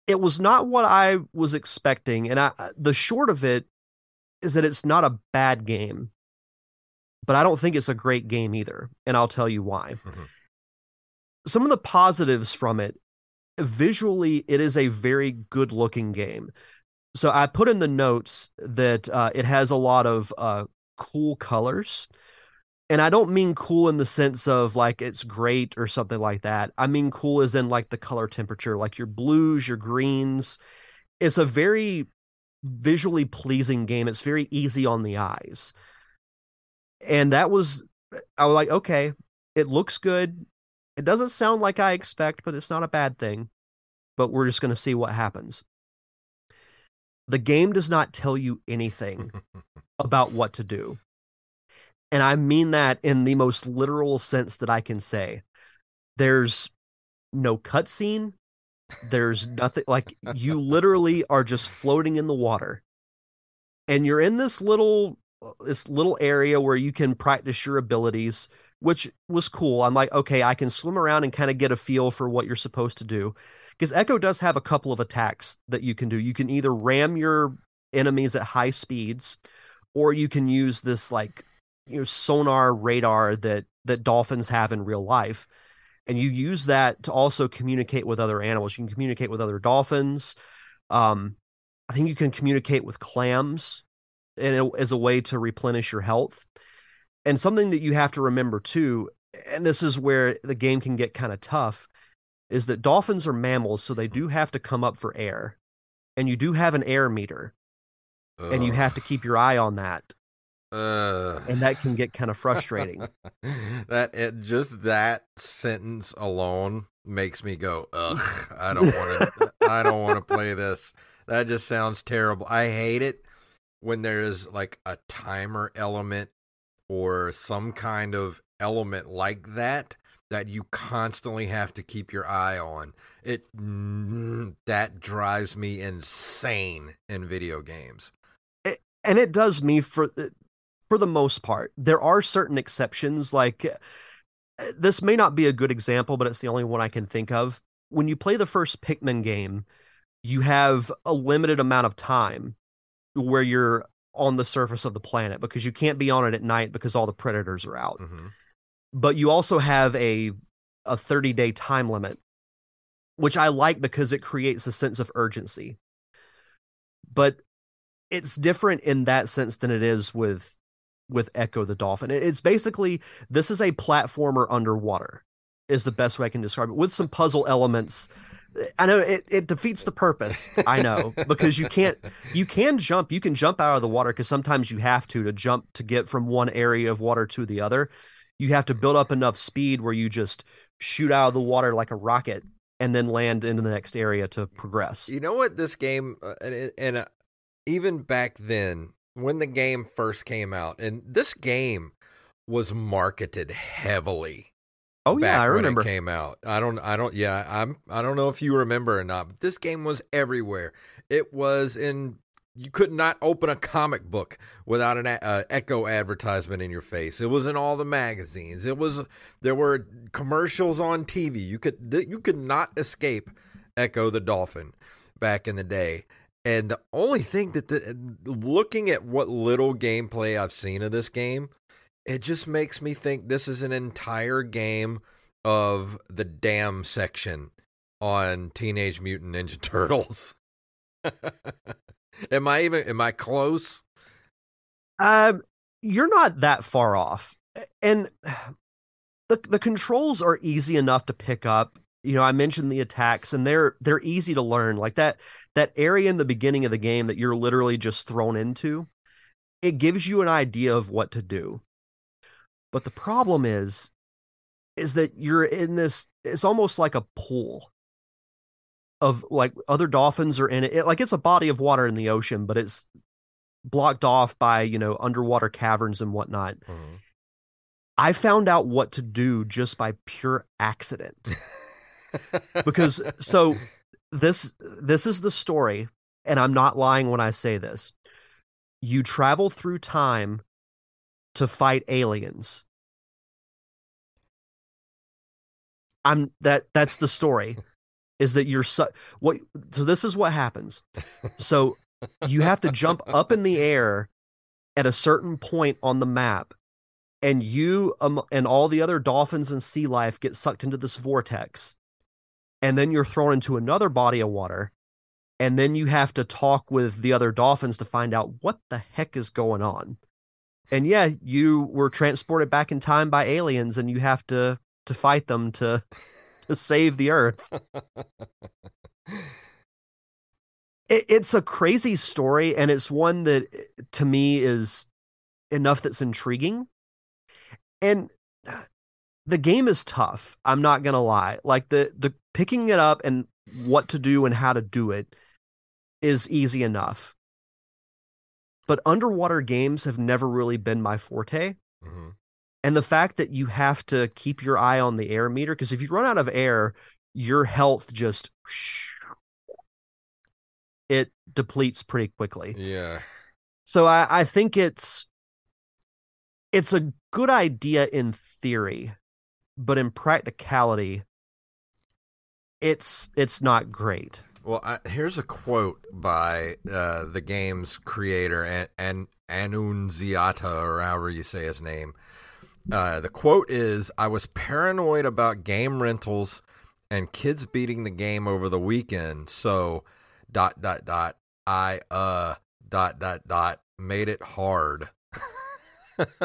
it was not what I was expecting. And I, the short of it is that it's not a bad game, but I don't think it's a great game either. And I'll tell you why. Mm-hmm. Some of the positives from it visually, it is a very good looking game. So I put in the notes that uh, it has a lot of uh, cool colors. And I don't mean cool in the sense of like it's great or something like that. I mean cool as in like the color temperature, like your blues, your greens. It's a very visually pleasing game. It's very easy on the eyes. And that was, I was like, okay, it looks good. It doesn't sound like I expect, but it's not a bad thing. But we're just going to see what happens. The game does not tell you anything [laughs] about what to do. And I mean that in the most literal sense that I can say. There's no cutscene, there's nothing like you [laughs] literally are just floating in the water. And you're in this little this little area where you can practice your abilities, which was cool. I'm like, okay, I can swim around and kind of get a feel for what you're supposed to do. Because Ecco does have a couple of attacks that you can do. You can either ram your enemies at high speeds, or you can use this like you know sonar radar that that dolphins have in real life and you use that to also communicate with other animals. You can communicate with other dolphins. Um, I think you can communicate with clams and as a way to replenish your health. And something that you have to remember too, and this is where the game can get kind of tough, is that dolphins are mammals, so they do have to come up for air, and you do have an air meter, Ugh. and you have to keep your eye on that. Uh, and that can get kind of frustrating. [laughs] that it just that sentence alone makes me go, ugh, [laughs] I don't want to I don't want to play this. That just sounds terrible. I hate it when there's like a timer element or some kind of element like that that you constantly have to keep your eye on. It that drives me insane in video games. It, and it does me for for the most part. There are certain exceptions, like uh, this may not be a good example, but it's the only one I can think of. When you play the first Pikmin game, you have a limited amount of time where you're on the surface of the planet because you can't be on it at night because all the predators are out. Mm-hmm. But you also have a a 30 day time limit, which I like because it creates a sense of urgency. But it's different in that sense than it is with with Ecco the Dolphin. It's basically this is a platformer underwater, is the best way I can describe it, with some puzzle elements. I know it, it defeats the purpose. I know [laughs] because you can't you can jump you can jump out of the water because sometimes you have to to jump to get from one area of water to the other. You have to build up enough speed where you just shoot out of the water like a rocket and then land into the next area to progress. You know what this game uh, and, and uh, even back then when the game first came out, and this game was marketed heavily. Oh yeah, I remember. it came out. I don't. I don't. Yeah, I'm. I don't know if you remember or not. But this game was everywhere. It was in. You could not open a comic book without an uh, Ecco advertisement in your face. It was in all the magazines. It was. There were commercials on TV. You could. You could not escape Ecco the Dolphin back in the day. And the only thing that the looking at what little gameplay I've seen of this game, it just makes me think this is an entire game of the dam section on Teenage Mutant Ninja [laughs] Turtles. [laughs] [laughs] am I even am I close? Um, you're not that far off, and [sighs] the the controls are easy enough to pick up. You know, I mentioned the attacks, and they're they're easy to learn. Like that that area in the beginning of the game that you're literally just thrown into, it gives you an idea of what to do. But the problem is, is that you're in this. It's almost like a pool of like other dolphins are in it. it. Like it's a body of water in the ocean, but it's blocked off by you know underwater caverns and whatnot. Mm-hmm. I found out what to do just by pure accident. because [laughs] so this this is the story and I'm not lying when I say this. You travel through time to fight aliens. I'm that that's the story is that you're so what so this is what happens. [laughs] So you have to jump up in the air at a certain point on the map and you um, and all the other dolphins and sea life get sucked into this vortex and then you're thrown into another body of water and then you have to talk with the other dolphins to find out what the heck is going on and yeah you were transported back in time by aliens and you have to to fight them to to save the earth it, it's a crazy story, and it's one that to me is enough that's intriguing. And the game is tough. I'm not gonna lie. Like the the picking it up and what to do and how to do it is easy enough. But underwater games have never really been my forte. Mm-hmm. And the fact that you have to keep your eye on the air meter, because if you run out of air, your health just [sniffs] it depletes pretty quickly. Yeah. So I, I think it's it's a good idea in theory, but in practicality, it's it's not great. Well, I, here's a quote by uh, the game's creator, and An- Annunziata, or however you say his name. Uh, the quote is I was paranoid about game rentals and kids beating the game over the weekend, so dot dot dot I uh dot dot dot made it hard. [laughs]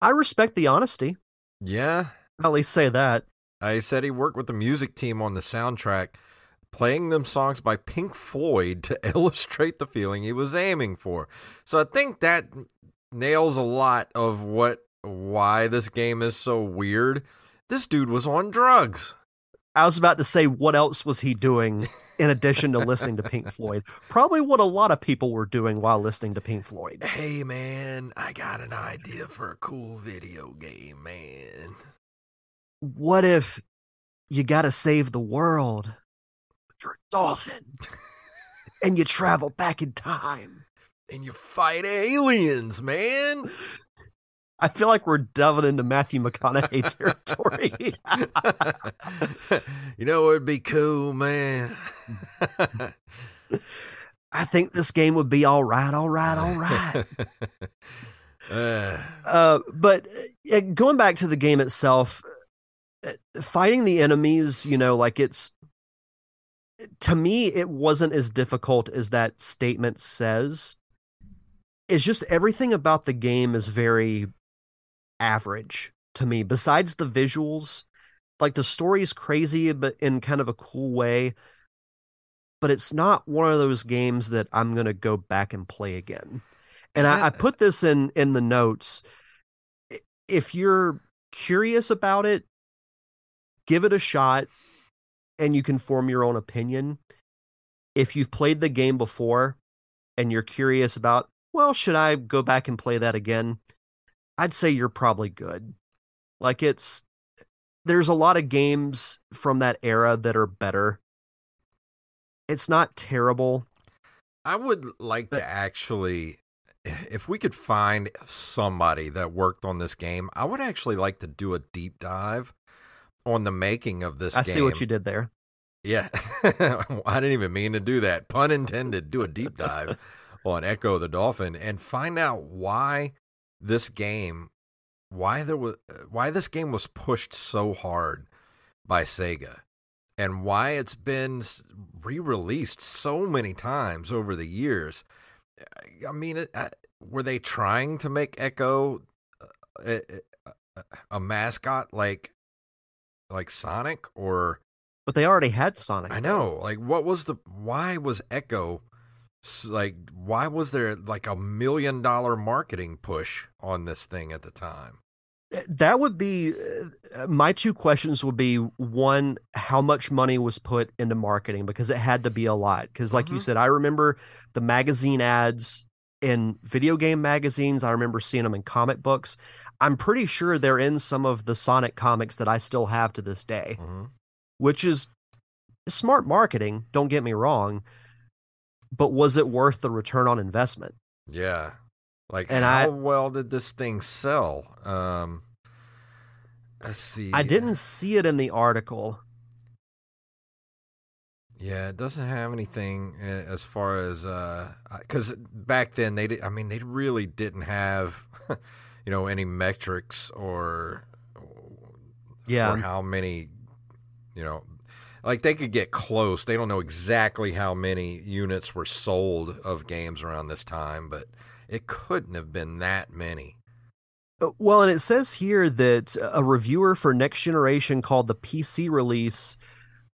I respect the honesty. Yeah. At least say that. I said he worked with the music team on the soundtrack, playing them songs by Pink Floyd to [laughs] illustrate the feeling he was aiming for. So I think that nails a lot of what why this game is so weird. This dude was on drugs. I was about to say, what else was he doing in addition to listening to Pink Floyd? Probably what a lot of people were doing while listening to Pink Floyd. Hey, man, I got an idea for a cool video game, man. What if you got to save the world? You're a dolphin [laughs] and you travel back in time and you fight aliens, man. I feel like we're delving into Matthew McConaughey territory. [laughs] you know what would be cool, man? [laughs] I think this game would be all right, all right, all right. [laughs] Uh, uh, but uh, going back to the game itself, uh, fighting the enemies, you know, like it's to me, it wasn't as difficult as that statement says. It's just everything about the game is very average to me. Besides the visuals, like the story is crazy, but in kind of a cool way. But it's not one of those games that I'm gonna go back and play again. And I, I put this in in the notes. If you're curious about it, give it a shot, and you can form your own opinion. If you've played the game before and you're curious about, well, should I go back and play that again? I'd say you're probably good. Like it's there's a lot of games from that era that are better. It's not terrible. I would like but, to actually if we could find somebody that worked on this game, I would actually like to do a deep dive on the making of this I game. see what you did there. Yeah. [laughs] I didn't even mean to do that. Pun intended. Do a deep dive [laughs] on Ecco the Dolphin and find out why this game, why there was, why this game was pushed so hard by Sega, and why it's been re-released so many times over the years. I mean, it, uh, were they trying to make Ecco a, a mascot like like Sonic or? But they already had Sonic. I know. Like, what was the? Why was Ecco? Like, why was there like a million dollar marketing push on this thing at the time? Eh, that would be uh, my two questions would be one how much money was put into marketing because it had to be a lot because like mm-hmm. you said i remember the magazine ads in video game magazines i remember seeing them in comic books i'm pretty sure they're in some of the sonic comics that i still have to this day mm-hmm. which is smart marketing don't get me wrong but was it worth the return on investment yeah like, and how I, well did this thing sell? Um, let's see. I didn't see it in the article. Yeah, it doesn't have anything eh, as far as uh because uh, back then they did. I mean, they really didn't have, [laughs] you know, any metrics or yeah, or how many, you know, like they could get close. They don't know exactly how many units were sold of games around this time, but it couldn't have been that many. Uh, well, and it says here that a reviewer for Next Generation called the PC release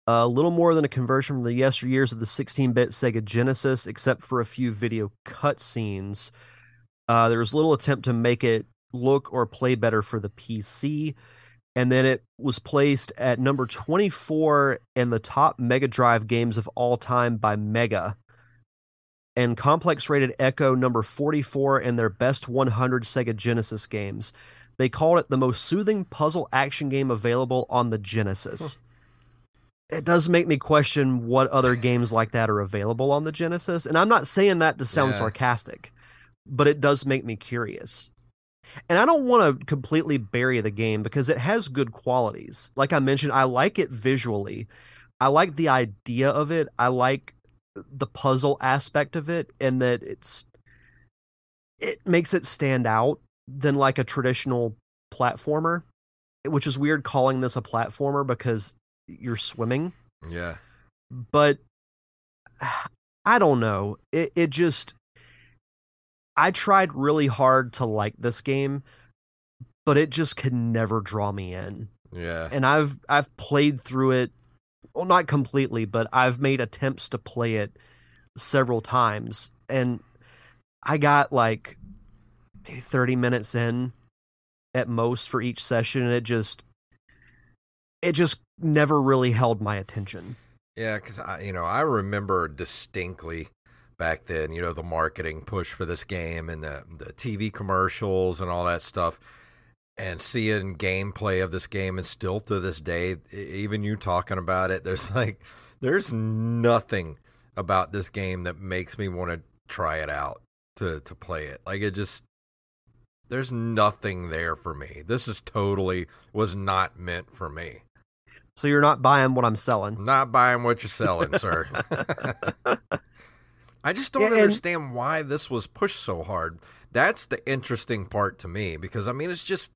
a little more than a conversion from the yesteryears of the 16-bit Sega Genesis, except for a few video cutscenes. Uh, there was little attempt to make it look or play better for the PC, and then it was placed at number 24 in the top Mega Drive games of all time by Mega and Complex rated Ecco number 44 in their best 100 Sega Genesis games. They called it the most soothing puzzle action game available on the Genesis. Huh. It does make me question what other games like that are available on the Genesis. And I'm not saying that to sound yeah. sarcastic, but it does make me curious. And I don't want to completely bury the game because it has good qualities. Like I mentioned, I like it visually. I like the idea of it. I like the puzzle aspect of it and that it's it makes it stand out than like a traditional platformer which is weird calling this a platformer because you're swimming yeah but [sighs] i don't know it it just i tried really hard to like this game but it just could never draw me in. Yeah. And i've i've played through it well, not completely, but I've made attempts to play it several times, and I got like 30 minutes in at most for each session, and it just it just never really held my attention. Yeah, because I, you know, I remember distinctly back then, you know, the marketing push for this game and the the TV commercials and all that stuff. And seeing gameplay of this game and still to this day even you talking about it there's [laughs] like there's nothing about this game that makes me want to try it out to to play it. Like it just there's nothing there for me. This is totally was not meant for me. So you're not buying what i'm selling? Not buying what you're selling sir [laughs] [laughs] i just don't yeah, understand and... why this was pushed so hard that's the interesting part to me because I mean it's just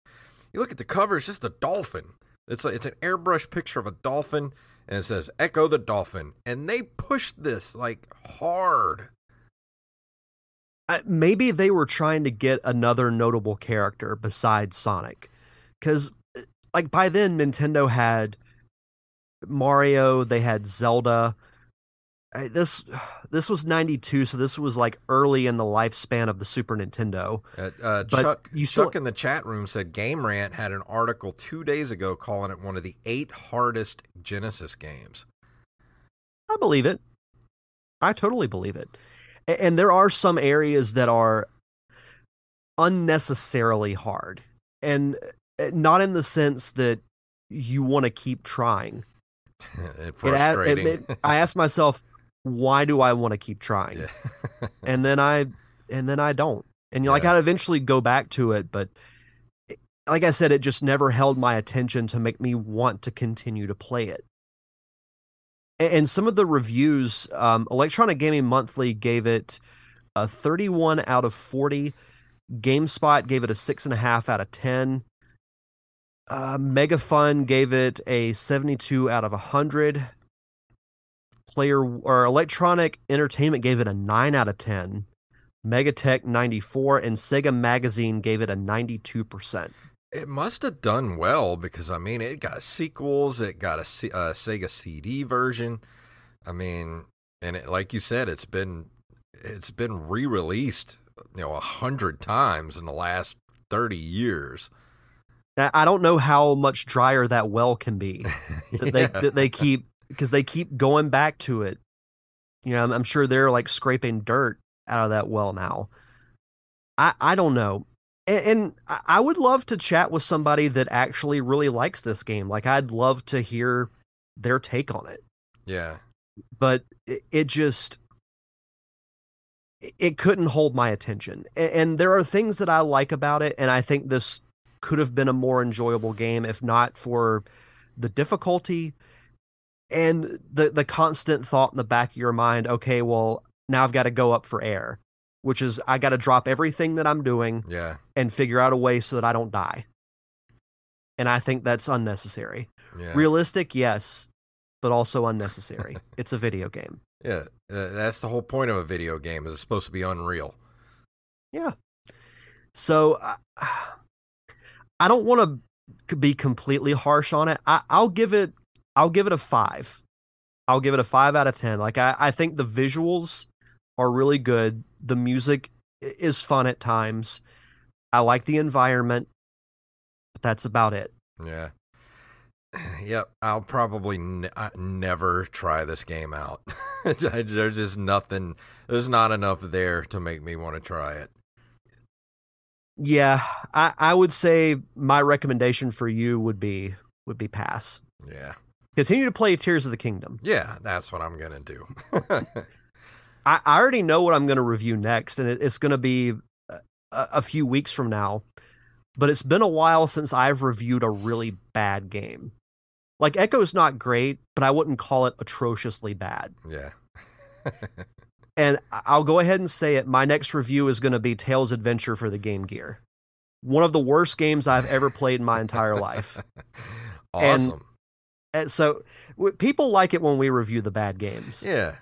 you look at the cover, it's just a dolphin. It's a, it's an airbrush picture of a dolphin, and it says Ecco the Dolphin," and they pushed this like hard. Uh, maybe they were trying to get another notable character besides Sonic, because uh, like by then Nintendo had Mario, they had Zelda, this [sighs] this was 92 so this was like early in the lifespan of the super nintendo. Uh, uh, chuck, you still... chuck in the chat room said game rant had an article two days ago calling it one of the eight hardest genesis games. I believe it. I totally believe it. And there are some areas that are unnecessarily hard and uh, not in the sense that you want to keep trying. [laughs] Frustrating. It, it, I asked myself, why do I want to keep trying? Yeah. [laughs] and then I and then I don't. And yeah. like I'd eventually go back to it, but like I said, it just never held my attention to make me want to continue to play it. And some of the reviews, um, Electronic Gaming Monthly gave it a 31 out of 40. GameSpot gave it a six and a half out of 10. Uh, Mega Fun gave it a 72 out of 100. Player or Electronic Entertainment gave it a 9 out of 10. Megatech 94 and Sega Magazine gave it a 92%. It must have done well because I mean, it got sequels, it got a, C- a Sega CD version. I mean, and it, like you said, it's been it's been re-released, you know, a hundred times in the last thirty years. Now, I don't know how much drier that well can be. [laughs] That they that they keep because they keep going back to it. You know, I'm, I'm sure they're like scraping dirt out of that well now. I I don't know. And, and I would love to chat with somebody that actually really likes this game. Like I'd love to hear their take on it. yeah, but it, it just it couldn't hold my attention and, and there are things that i like about it and i think this could have been a more enjoyable game if not for the difficulty and the the constant thought in the back of your mind okay well now i've got to go up for air which is i got to drop everything that i'm doing yeah, and figure out a way so that i don't die and i think that's unnecessary yeah. realistic yes but also unnecessary [laughs] it's a video game Yeah, uh, that's the whole point of a video game. Is it's supposed to be unreal. Yeah. So uh, [sighs] I don't want to be completely harsh on it. I, I'll give it. I'll give it a five. I'll give it a five out of ten. Like I, I think the visuals are really good. The music is fun at times. I like the environment. But that's about it. Yeah. [sighs] Yep, I'll probably ne- never try this game out. [laughs] there's just nothing. There's not enough there to make me want to try it. Yeah, I, I would say my recommendation for you would be would be pass. Yeah, Continue to play Tears of the Kingdom. yeah, that's what I'm gonna do. [laughs] I, I already know what I'm going to review next, and it, it's going to be a, a few weeks from now. But it's been a while since I've reviewed a really bad game. Like Ecco's not great, but I wouldn't call it atrociously bad. yeah, [laughs] And I'll go ahead and say it. My next review is going to be Tails Adventure for the Game Gear. One of the worst games I've ever played in my entire life. [laughs] awesome. And so w- people like it when we review the bad games. yeah,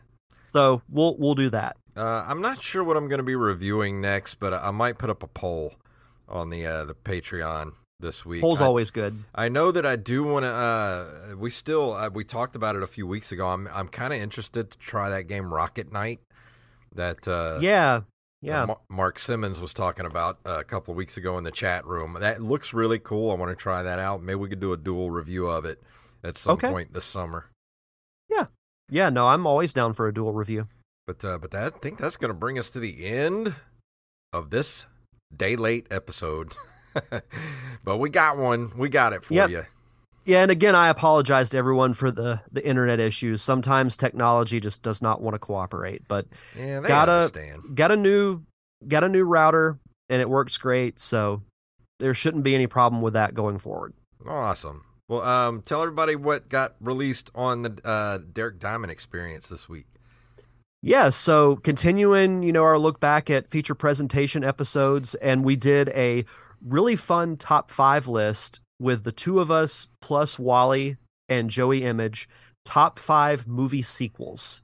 So we'll we'll do that. uh, I'm not sure what I'm gonna be reviewing next, but I might put up a poll on the uh, the Patreon this week. Poll's I- always good. I know that I do want to. Uh, we still uh, we talked about it a few weeks ago. I'm I'm kind of interested to try that game Rocket Knight. That uh, Yeah. Yeah. Ma- Mark Simmons was talking about uh, a couple of weeks ago in the chat room. That looks really cool. I want to try that out. Maybe we could do a dual review of it at some Okay. point this summer. Yeah, yeah. no, I'm always down for a dual review. But uh, but that, I think that's going to bring us to the end of this day late episode. [laughs] but we got one. We got it for Yep. you. Yeah, and again, I apologize to everyone for the the internet issues. Sometimes technology just does not want to cooperate, but Yeah, they Gotta- understand. got a new got a new router and it works great, so there shouldn't be any problem with that going forward. Awesome. Well, um, tell everybody what got released on the uh, Derek Diamond experience this week. Yeah, so continuing, you know, our look back at feature presentation episodes, and we did a really fun top five list with the two of us plus Wally and Joey Image, top five movie sequels.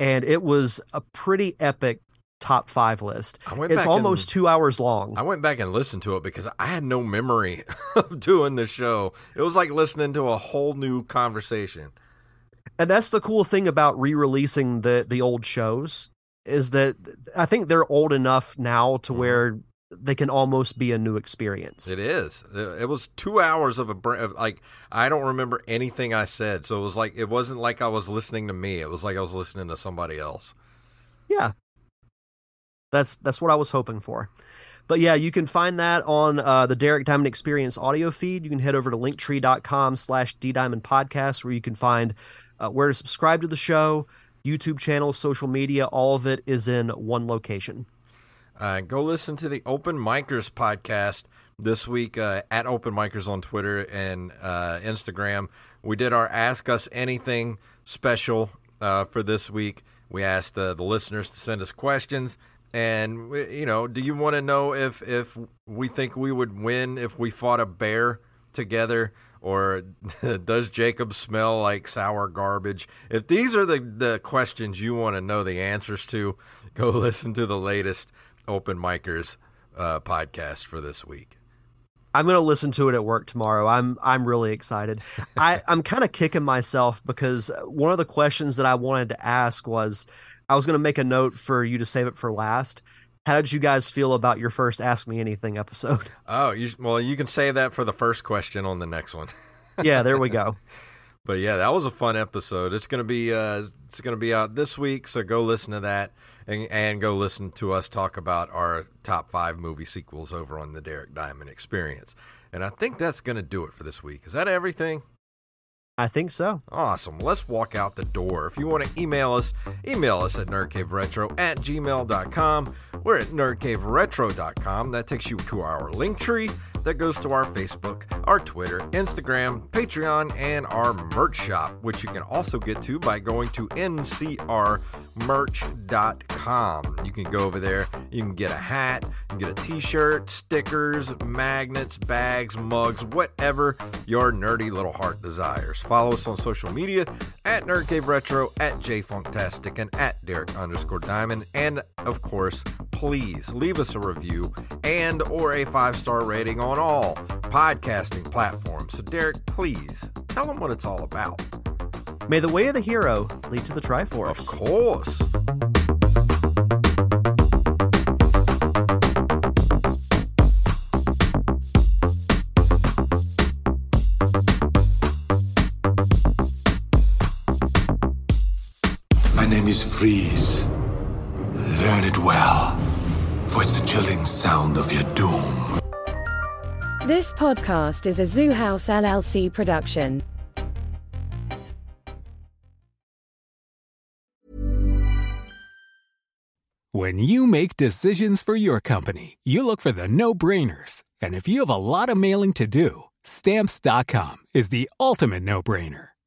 And it was a pretty epic top five list. I went It's almost and, two hours long. I went back and listened to it because I had no memory [laughs] of doing the show. It was like listening to a whole new conversation. and that's the cool thing about re-releasing the the old shows is that I think they're old enough now to Mhm. where they can almost be a new experience. It is. It it was two hours of a of, like I don't remember anything I said, so it was like it wasn't like I was listening to me. It was like I was listening to somebody else. Yeah. That's that's what I was hoping for. But yeah, you can find that on uh, the Derek Diamond Experience audio feed. You can head over to linktree.com slash ddiamond podcast where you can find uh, where to subscribe to the show, YouTube channel, social media. All of it is in one location. Uh, go listen to the Open Micers podcast this week uh, at Open Micers on Twitter and uh, Instagram. We did our Ask Us Anything special uh, for this week. We asked the listeners to send us questions. And you know, do you want to know if if we think we would win if we fought a bear together, or [laughs] does Jacob smell like sour garbage? If these are the the questions you want to know the answers to, [laughs] go listen to the latest Open Micers uh, podcast for this week. I'm gonna listen to it at work tomorrow. I'm I'm really excited. [laughs] I I'm kind of kicking myself because one of the questions that I wanted to ask was I was going to make a note for you to save it for last. How did you guys feel about your first Ask Me Anything episode? [laughs] Oh, you, well, you can save that for the first question on the next one. [laughs] yeah, there we go. But yeah, that was a fun episode. It's gonna be uh, it's gonna be out this week, so go listen to that and and go listen to us talk about our top five movie sequels over on the Derek Diamond Experience. And I think that's gonna do it for this week. Is that everything? I think so. Awesome. Let's walk out the door. If you want to email us, email us at nerdcaveretro at gmail.com. We're at nerdcaveretro.com. That takes you to our link tree that goes to our Facebook, our Twitter, Instagram, Patreon, and our merch shop, which you can also get to by going to ncrmerch.com. You can go over there, you can get a hat, you can get a t shirt, stickers, magnets, bags, mugs, whatever your nerdy little heart desires. Follow us on social media at Nerd Cave Retro, at JayFunktastic, and at Derek underscore Diamond. And of course, please leave us a review and or a five star rating on all podcasting platforms. So, Derek, please tell them what it's all about. May the way of the hero lead to the Triforce. Of course. Name Freeze. Learn it well, for it's the chilling sound of your doom. This podcast is a Zoo House LLC production. When you make decisions for your company, you look for the no brainers. And if you have a lot of mailing to do, stamps.com is the ultimate no brainer.